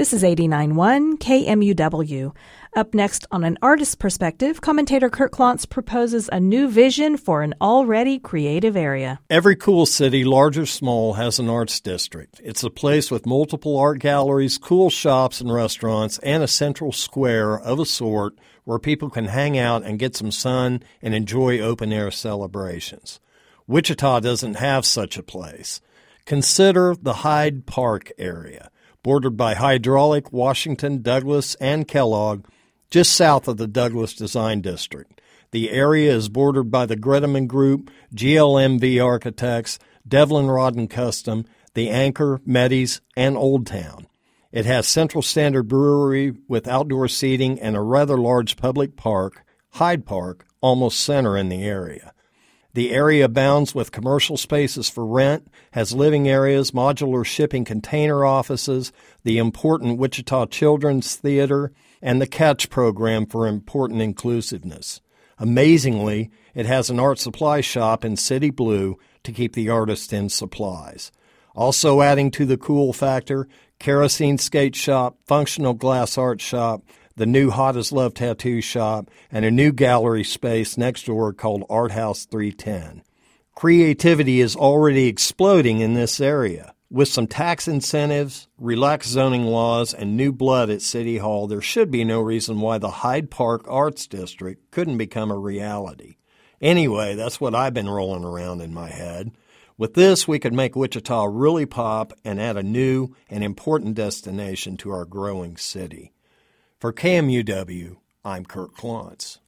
This is 89.1 KMUW. Up next on an artist perspective, commentator Kurt Klontz proposes a new vision for an already creative area. Every cool city, large or small, has an arts district. It's a place with multiple art galleries, cool shops and restaurants, and a central square of a sort where people can hang out and get some sun and enjoy open air celebrations. Wichita doesn't have such a place. Consider the Hyde Park area, bordered by Hydraulic, Washington, Douglas, and Kellogg, just south of the Douglas Design District. The area is bordered by the Greteman Group, GLMV Architects, Devlin Rod and Custom, The Anchor, Medes, and Old Town. It has Central Standard Brewery with outdoor seating and a rather large public park, Hyde Park, almost center in the area. The area abounds with commercial spaces for rent, has living areas, modular shipping container offices, the important Wichita Children's Theater, and the Catch program for important inclusiveness. Amazingly, it has an art supply shop in City Blue to keep the artist in supplies. Also adding to the cool factor, kerosene skate shop, functional glass art shop, the new Hot as Love tattoo shop, and a new gallery space next door called Art House 310. Creativity is already exploding in this area. With some tax incentives, relaxed zoning laws, and new blood at City Hall, there should be no reason why the Hyde Park Arts District couldn't become a reality. Anyway, that's what I've been rolling around in my head. With this, we could make Wichita really pop and add a new and important destination to our growing city. For KMUW, I'm Kurt Klontz.